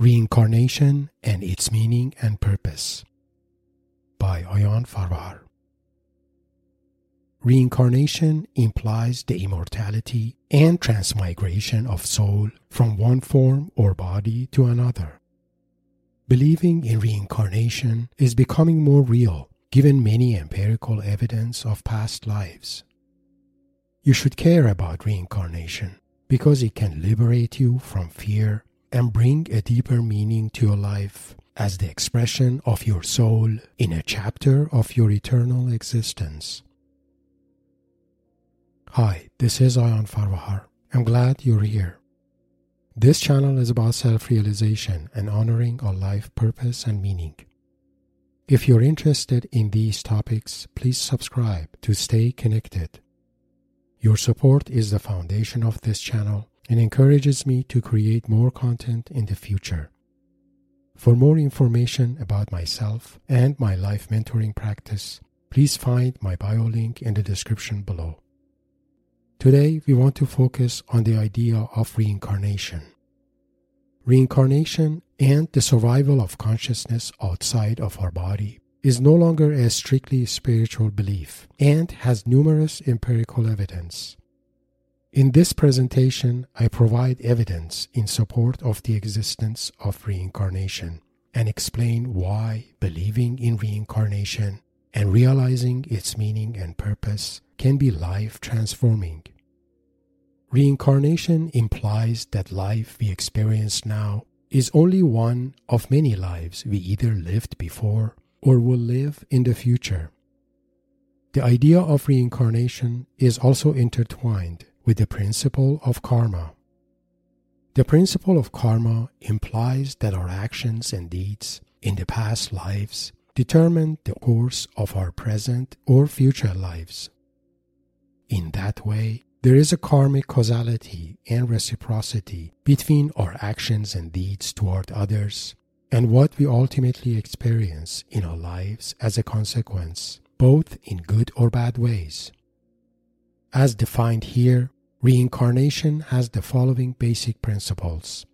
Reincarnation and its meaning and purpose by Ayan Farvahar. Reincarnation implies the immortality and transmigration of soul from one form or body to another. Believing in reincarnation is becoming more real given many empirical evidence of past lives. You should care about reincarnation because it can liberate you from fear and bring a deeper meaning to your life as the expression of your soul in a chapter of your eternal existence. Hi, this is Ayan Farvahar. I'm glad you're here. This channel is about self realization and honoring our life purpose and meaning. If you're interested in these topics, please subscribe to stay connected. Your support is the foundation of this channel and encourages me to create more content in the future. For more information about myself and my life mentoring practice, please find my bio link in the description below. Today, we want to focus on the idea of reincarnation. Reincarnation and the survival of consciousness outside of our body is no longer a strictly spiritual belief and has numerous empirical evidence. In this presentation, I provide evidence in support of the existence of reincarnation and explain why believing in reincarnation and realizing its meaning and purpose can be life transforming. Reincarnation implies that life we experience now is only one of many lives we either lived before or will live in the future. The idea of reincarnation is also intertwined with the principle of karma. The principle of karma implies that our actions and deeds in the past lives determine the course of our present or future lives. In that way, there is a karmic causality and reciprocity between our actions and deeds toward others and what we ultimately experience in our lives as a consequence, both in good or bad ways. As defined here, reincarnation has the following basic principles.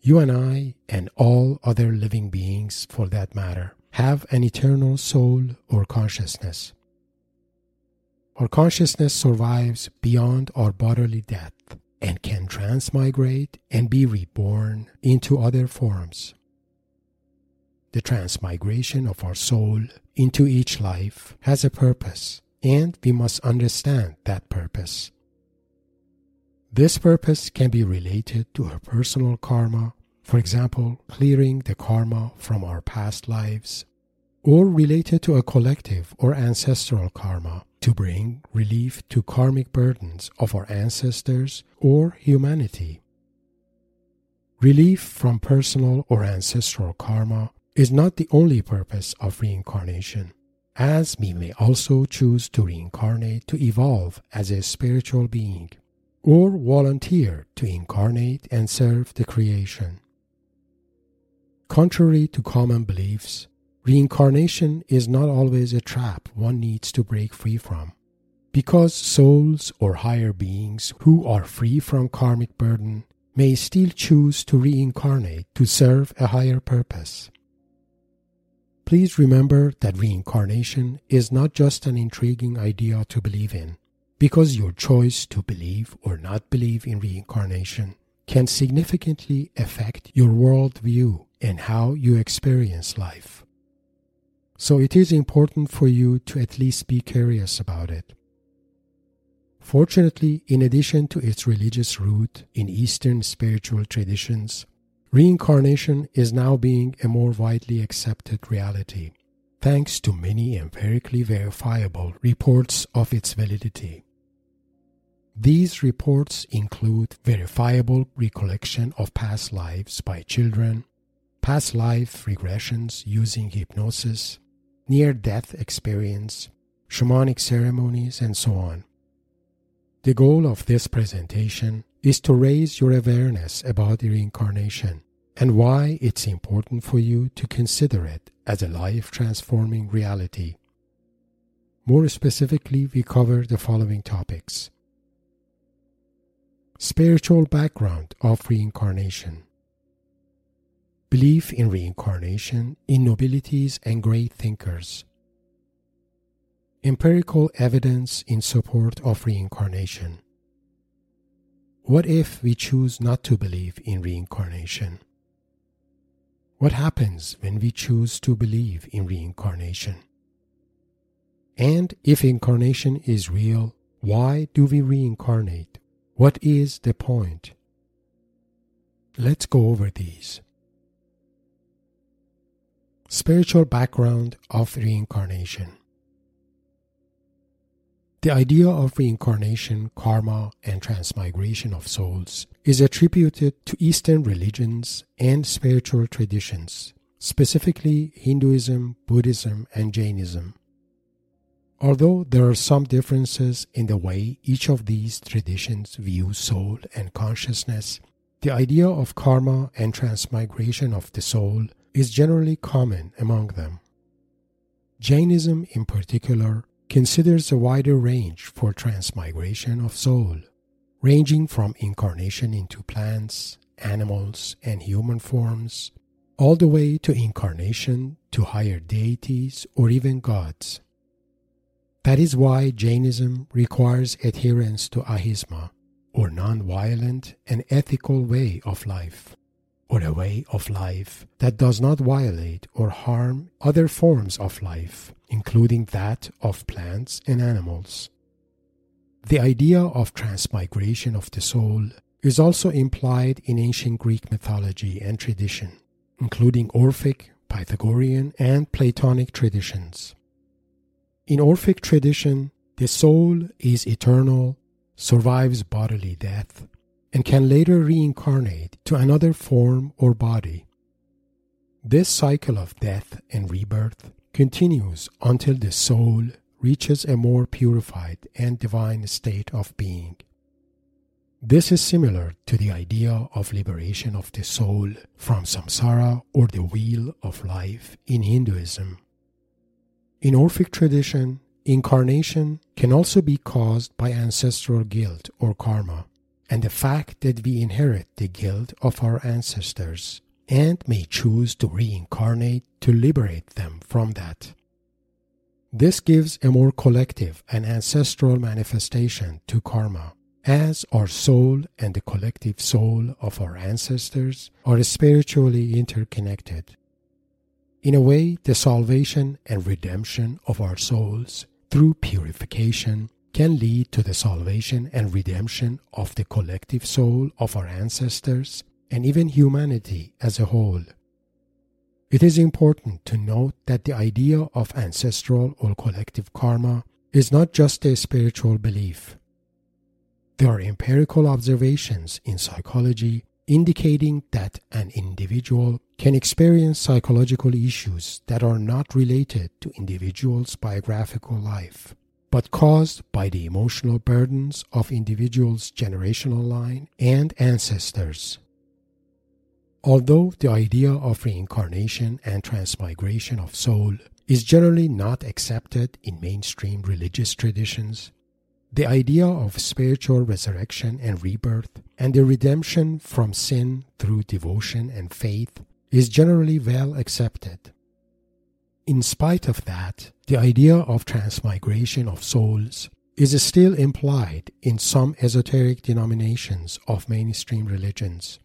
You and I, and all other living beings for that matter, have an eternal soul or consciousness. Our consciousness survives beyond our bodily death and can transmigrate and be reborn into other forms. The transmigration of our soul into each life has a purpose and we must understand that purpose. This purpose can be related to our personal karma, for example, clearing the karma from our past lives, or related to a collective or ancestral karma to bring relief to karmic burdens of our ancestors or humanity. Relief from personal or ancestral karma is not the only purpose of reincarnation as we may also choose to reincarnate to evolve as a spiritual being, or volunteer to incarnate and serve the creation. Contrary to common beliefs, reincarnation is not always a trap one needs to break free from. Because souls or higher beings who are free from karmic burden may still choose to reincarnate to serve a higher purpose. Please remember that reincarnation is not just an intriguing idea to believe in, because your choice to believe or not believe in reincarnation can significantly affect your worldview and how you experience life. So it is important for you to at least be curious about it. Fortunately, in addition to its religious root in Eastern spiritual traditions, Reincarnation is now being a more widely accepted reality, thanks to many empirically verifiable reports of its validity. These reports include verifiable recollection of past lives by children, past life regressions using hypnosis, near death experience, shamanic ceremonies, and so on. The goal of this presentation is to raise your awareness about reincarnation and why it's important for you to consider it as a life transforming reality. More specifically, we cover the following topics Spiritual background of reincarnation, belief in reincarnation in nobilities and great thinkers. Empirical evidence in support of reincarnation. What if we choose not to believe in reincarnation? What happens when we choose to believe in reincarnation? And if incarnation is real, why do we reincarnate? What is the point? Let's go over these. Spiritual background of reincarnation. The idea of reincarnation, karma, and transmigration of souls is attributed to Eastern religions and spiritual traditions, specifically Hinduism, Buddhism, and Jainism. Although there are some differences in the way each of these traditions view soul and consciousness, the idea of karma and transmigration of the soul is generally common among them. Jainism, in particular, considers a wider range for transmigration of soul, ranging from incarnation into plants, animals, and human forms, all the way to incarnation to higher deities or even gods. That is why Jainism requires adherence to ahimsa, or non-violent and ethical way of life, or a way of life that does not violate or harm other forms of life including that of plants and animals. The idea of transmigration of the soul is also implied in ancient Greek mythology and tradition, including Orphic, Pythagorean, and Platonic traditions. In Orphic tradition, the soul is eternal, survives bodily death, and can later reincarnate to another form or body. This cycle of death and rebirth continues until the soul reaches a more purified and divine state of being. This is similar to the idea of liberation of the soul from samsara or the wheel of life in Hinduism. In Orphic tradition, incarnation can also be caused by ancestral guilt or karma, and the fact that we inherit the guilt of our ancestors and may choose to reincarnate to liberate them from that. This gives a more collective and ancestral manifestation to karma, as our soul and the collective soul of our ancestors are spiritually interconnected. In a way, the salvation and redemption of our souls through purification can lead to the salvation and redemption of the collective soul of our ancestors and even humanity as a whole. It is important to note that the idea of ancestral or collective karma is not just a spiritual belief. There are empirical observations in psychology indicating that an individual can experience psychological issues that are not related to individual's biographical life, but caused by the emotional burdens of individual's generational line and ancestors. Although the idea of reincarnation and transmigration of soul is generally not accepted in mainstream religious traditions, the idea of spiritual resurrection and rebirth and the redemption from sin through devotion and faith is generally well accepted. In spite of that, the idea of transmigration of souls is still implied in some esoteric denominations of mainstream religions.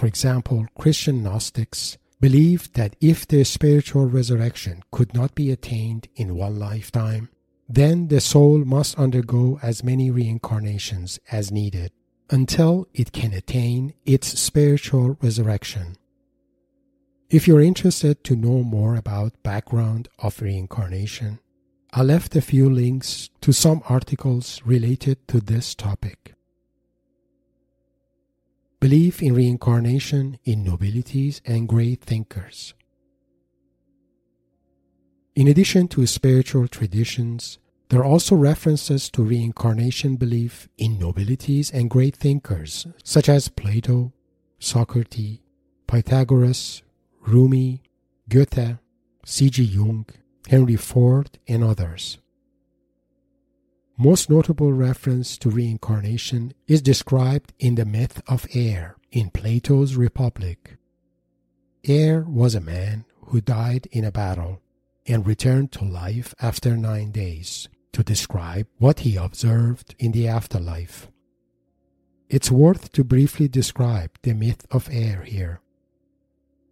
For example, Christian Gnostics believed that if the spiritual resurrection could not be attained in one lifetime, then the soul must undergo as many reincarnations as needed until it can attain its spiritual resurrection. If you're interested to know more about background of reincarnation, I left a few links to some articles related to this topic. Belief in reincarnation in nobilities and great thinkers. In addition to spiritual traditions, there are also references to reincarnation belief in nobilities and great thinkers such as Plato, Socrates, Pythagoras, Rumi, Goethe, C.G. Jung, Henry Ford, and others. Most notable reference to reincarnation is described in the myth of air in Plato's Republic. Air was a man who died in a battle and returned to life after nine days to describe what he observed in the afterlife. It's worth to briefly describe the myth of Air here.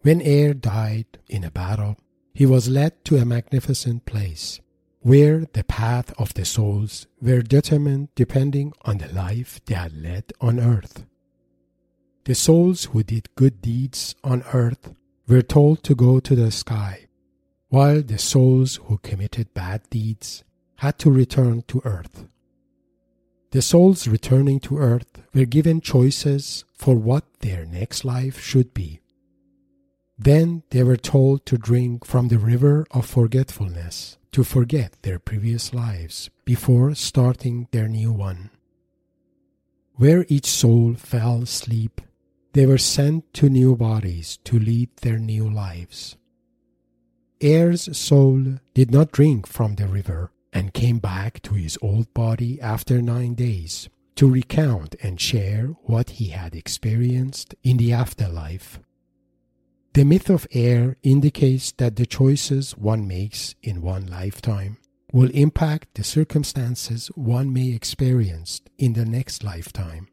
When Air died in a battle, he was led to a magnificent place where the path of the souls were determined depending on the life they had led on earth. The souls who did good deeds on earth were told to go to the sky, while the souls who committed bad deeds had to return to earth. The souls returning to earth were given choices for what their next life should be. Then they were told to drink from the river of forgetfulness to forget their previous lives before starting their new one. Where each soul fell asleep, they were sent to new bodies to lead their new lives. Er's soul did not drink from the river and came back to his old body after nine days to recount and share what he had experienced in the afterlife. The myth of air indicates that the choices one makes in one lifetime will impact the circumstances one may experience in the next lifetime.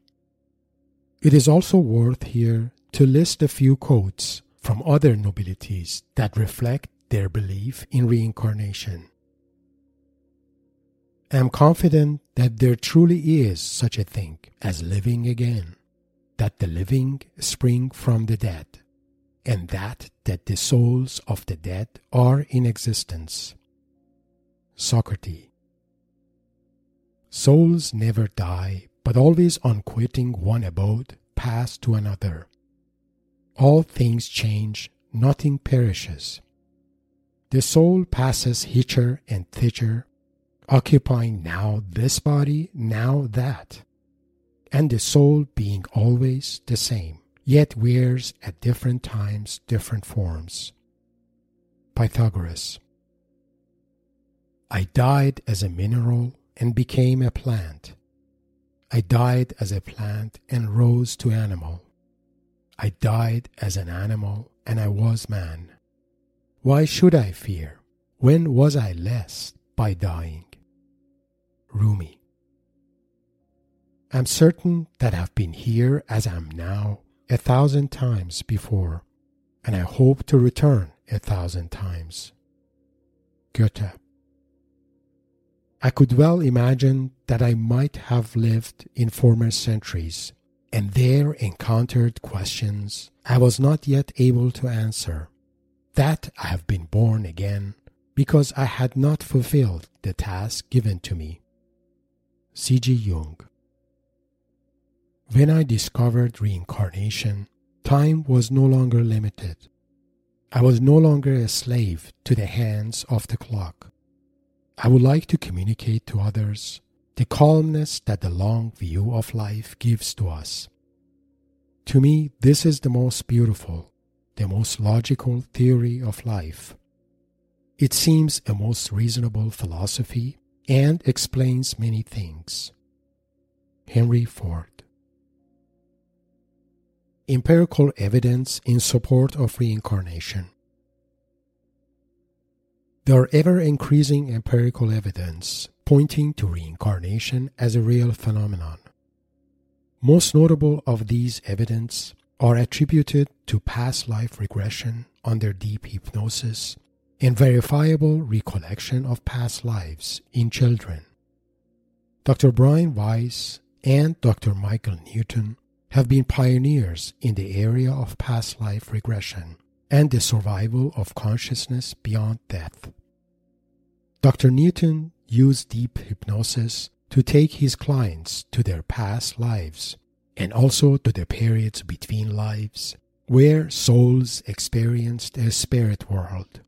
It is also worth here to list a few quotes from other nobilities that reflect their belief in reincarnation. I am confident that there truly is such a thing as living again, that the living spring from the dead, and that that the souls of the dead are in existence. Socrates. Souls never die, but always on quitting one abode pass to another. All things change, nothing perishes. The soul passes hither and thither occupying now this body, now that, and the soul being always the same, yet wears at different times different forms. Pythagoras. I died as a mineral and became a plant. I died as a plant and rose to animal. I died as an animal and I was man. Why should I fear? When was I less by dying? Rumi. I'm certain that I've been here as I am now a thousand times before, and I hope to return a thousand times. Goethe. I could well imagine that I might have lived in former centuries and there encountered questions I was not yet able to answer. That I have been born again because I had not fulfilled the task given to me. C.G. Jung. When I discovered reincarnation, time was no longer limited. I was no longer a slave to the hands of the clock. I would like to communicate to others the calmness that the long view of life gives to us. To me, this is the most beautiful, the most logical theory of life. It seems a most reasonable philosophy and explains many things. Henry Ford. Empirical evidence in support of reincarnation. There are ever increasing empirical evidence pointing to reincarnation as a real phenomenon. Most notable of these evidence are attributed to past life regression under deep hypnosis and verifiable recollection of past lives in children. Dr. Brian Weiss and Dr. Michael Newton have been pioneers in the area of past life regression and the survival of consciousness beyond death. Dr. Newton used deep hypnosis to take his clients to their past lives and also to the periods between lives where souls experienced a spirit world.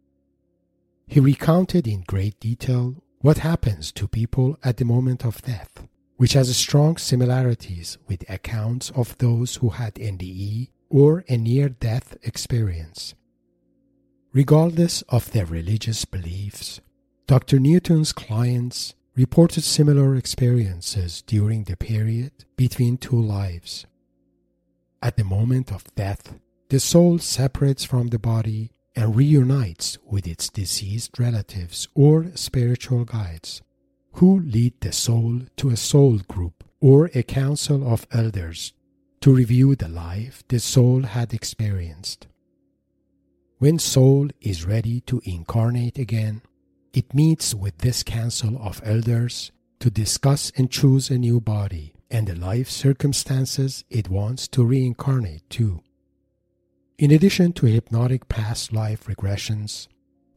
He recounted in great detail what happens to people at the moment of death, which has strong similarities with accounts of those who had NDE or a near death experience. Regardless of their religious beliefs, Dr. Newton's clients reported similar experiences during the period between two lives. At the moment of death, the soul separates from the body and reunites with its deceased relatives or spiritual guides, who lead the soul to a soul group or a council of elders to review the life the soul had experienced. When soul is ready to incarnate again, it meets with this council of elders to discuss and choose a new body and the life circumstances it wants to reincarnate to. In addition to hypnotic past life regressions,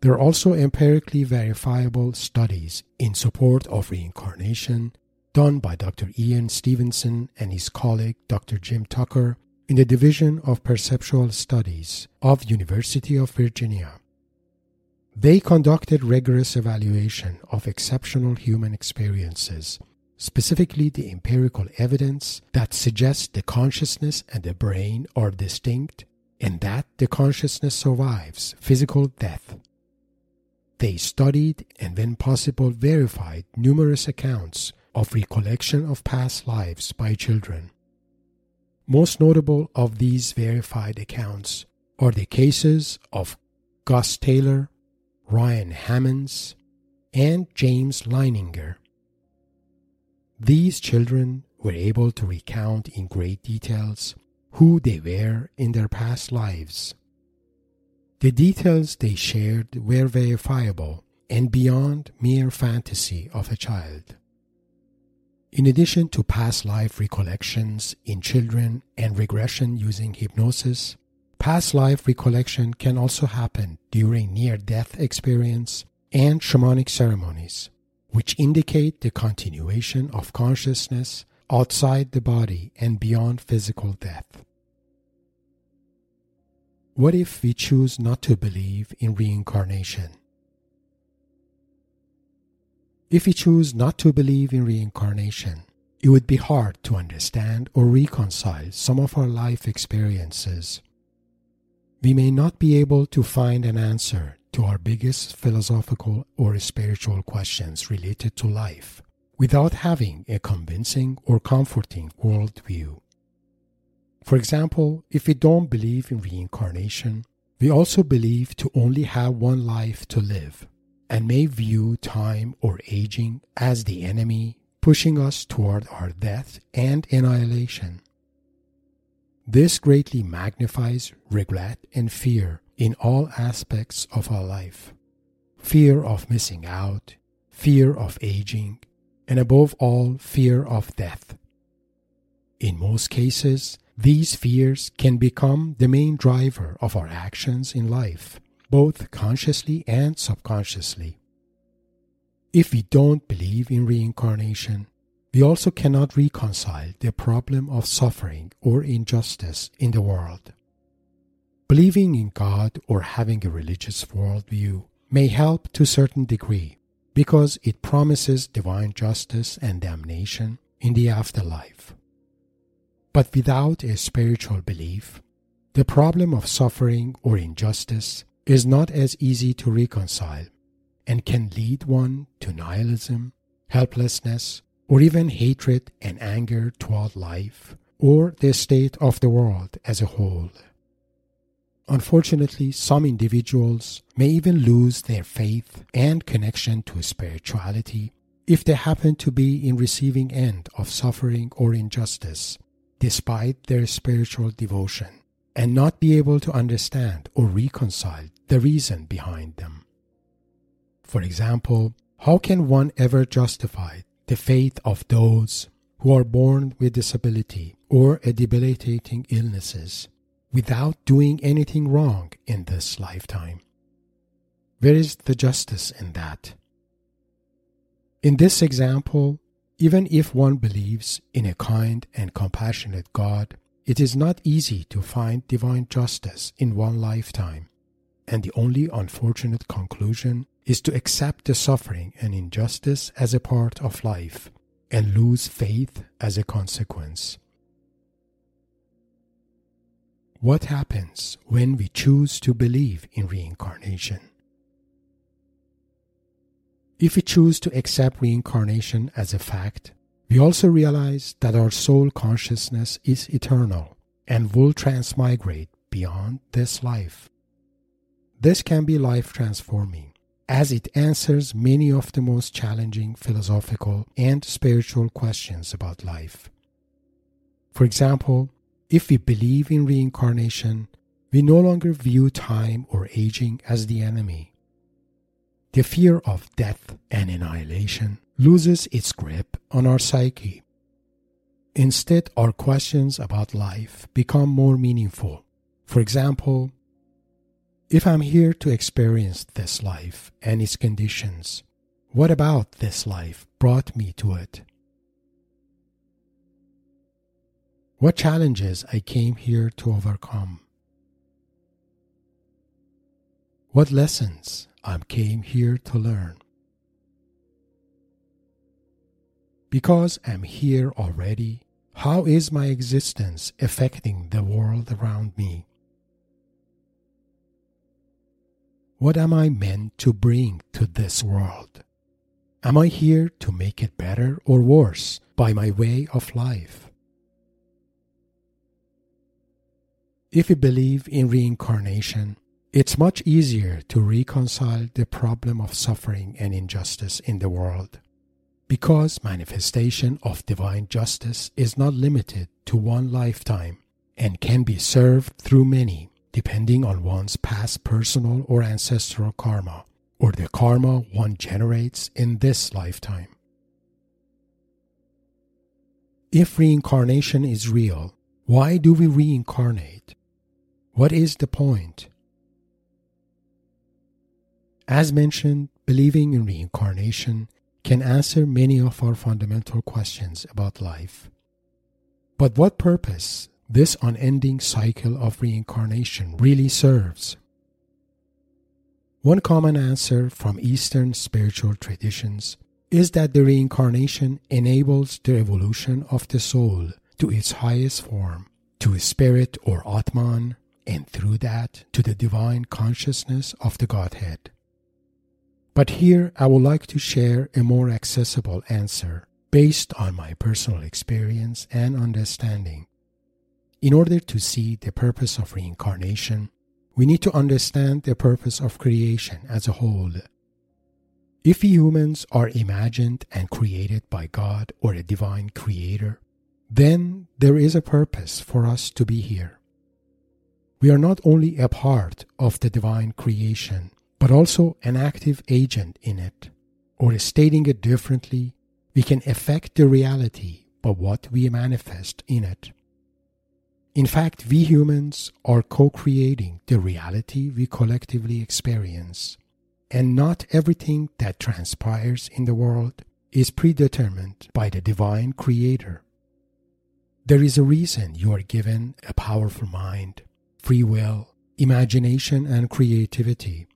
there are also empirically verifiable studies in support of reincarnation done by Dr. Ian Stevenson and his colleague Dr. Jim Tucker in the Division of Perceptual Studies of University of Virginia. They conducted rigorous evaluation of exceptional human experiences, specifically the empirical evidence that suggests the consciousness and the brain are distinct and that the consciousness survives physical death. They studied and, when possible, verified numerous accounts of recollection of past lives by children. Most notable of these verified accounts are the cases of Gus Taylor, Ryan Hammons, and James Leininger. These children were able to recount in great details who they were in their past lives. The details they shared were verifiable and beyond mere fantasy of a child. In addition to past life recollections in children and regression using hypnosis, past life recollection can also happen during near death experience and shamanic ceremonies, which indicate the continuation of consciousness outside the body and beyond physical death. What if we choose not to believe in reincarnation? If we choose not to believe in reincarnation, it would be hard to understand or reconcile some of our life experiences. We may not be able to find an answer to our biggest philosophical or spiritual questions related to life without having a convincing or comforting worldview. For example, if we don't believe in reincarnation, we also believe to only have one life to live and may view time or aging as the enemy pushing us toward our death and annihilation. This greatly magnifies regret and fear in all aspects of our life fear of missing out, fear of aging, and above all, fear of death. In most cases, these fears can become the main driver of our actions in life both consciously and subconsciously. If we don't believe in reincarnation, we also cannot reconcile the problem of suffering or injustice in the world. Believing in God or having a religious worldview may help to a certain degree because it promises divine justice and damnation in the afterlife. But without a spiritual belief, the problem of suffering or injustice is not as easy to reconcile and can lead one to nihilism, helplessness, or even hatred and anger toward life or the state of the world as a whole. Unfortunately, some individuals may even lose their faith and connection to spirituality if they happen to be in receiving end of suffering or injustice, despite their spiritual devotion, and not be able to understand or reconcile the reason behind them. For example, how can one ever justify the faith of those who are born with disability or a debilitating illnesses without doing anything wrong in this lifetime? Where is the justice in that? In this example, even if one believes in a kind and compassionate God, it is not easy to find divine justice in one lifetime and the only unfortunate conclusion is to accept the suffering and injustice as a part of life and lose faith as a consequence. What happens when we choose to believe in reincarnation? If we choose to accept reincarnation as a fact, we also realize that our soul consciousness is eternal and will transmigrate beyond this life. This can be life transforming as it answers many of the most challenging philosophical and spiritual questions about life. For example, if we believe in reincarnation, we no longer view time or aging as the enemy. The fear of death and annihilation loses its grip on our psyche. Instead, our questions about life become more meaningful. For example, if I'm here to experience this life and its conditions, what about this life brought me to it? What challenges I came here to overcome? What lessons I came here to learn? Because I'm here already, how is my existence affecting the world around me? What am I meant to bring to this world? Am I here to make it better or worse by my way of life? If you believe in reincarnation, it's much easier to reconcile the problem of suffering and injustice in the world because manifestation of divine justice is not limited to one lifetime and can be served through many depending on one's past personal or ancestral karma, or the karma one generates in this lifetime. If reincarnation is real, why do we reincarnate? What is the point? As mentioned, believing in reincarnation can answer many of our fundamental questions about life. But what purpose this unending cycle of reincarnation really serves? One common answer from Eastern spiritual traditions is that the reincarnation enables the evolution of the soul to its highest form, to a spirit or Atman, and through that to the divine consciousness of the Godhead. But here I would like to share a more accessible answer based on my personal experience and understanding in order to see the purpose of reincarnation, we need to understand the purpose of creation as a whole. If humans are imagined and created by God or a divine creator, then there is a purpose for us to be here. We are not only a part of the divine creation, but also an active agent in it. Or stating it differently, we can affect the reality by what we manifest in it. In fact, we humans are co creating the reality we collectively experience, and not everything that transpires in the world is predetermined by the divine creator. There is a reason you are given a powerful mind, free will, imagination, and creativity.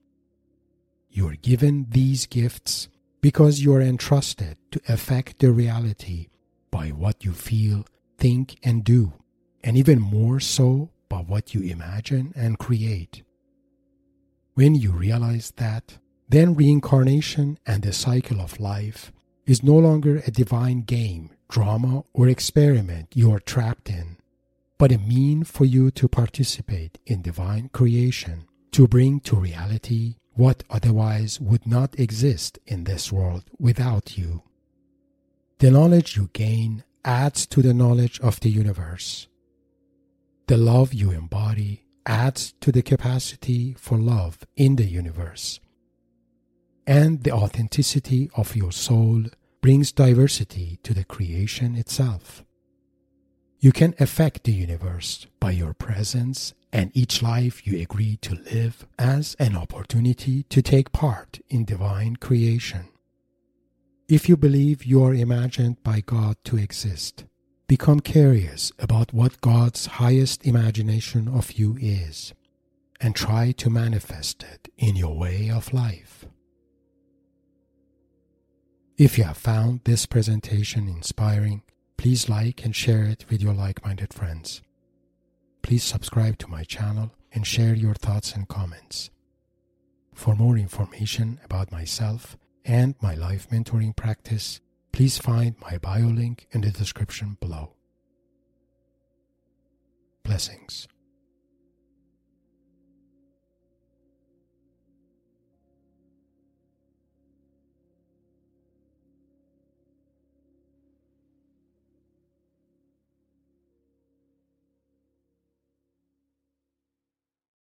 You are given these gifts because you are entrusted to affect the reality by what you feel, think, and do and even more so by what you imagine and create. When you realize that, then reincarnation and the cycle of life is no longer a divine game, drama, or experiment you are trapped in, but a mean for you to participate in divine creation, to bring to reality what otherwise would not exist in this world without you. The knowledge you gain adds to the knowledge of the universe the love you embody adds to the capacity for love in the universe. And the authenticity of your soul brings diversity to the creation itself. You can affect the universe by your presence and each life you agree to live as an opportunity to take part in divine creation. If you believe you are imagined by God to exist, Become curious about what God's highest imagination of you is and try to manifest it in your way of life. If you have found this presentation inspiring, please like and share it with your like minded friends. Please subscribe to my channel and share your thoughts and comments. For more information about myself and my life mentoring practice, please find my bio link in the description below. Blessings.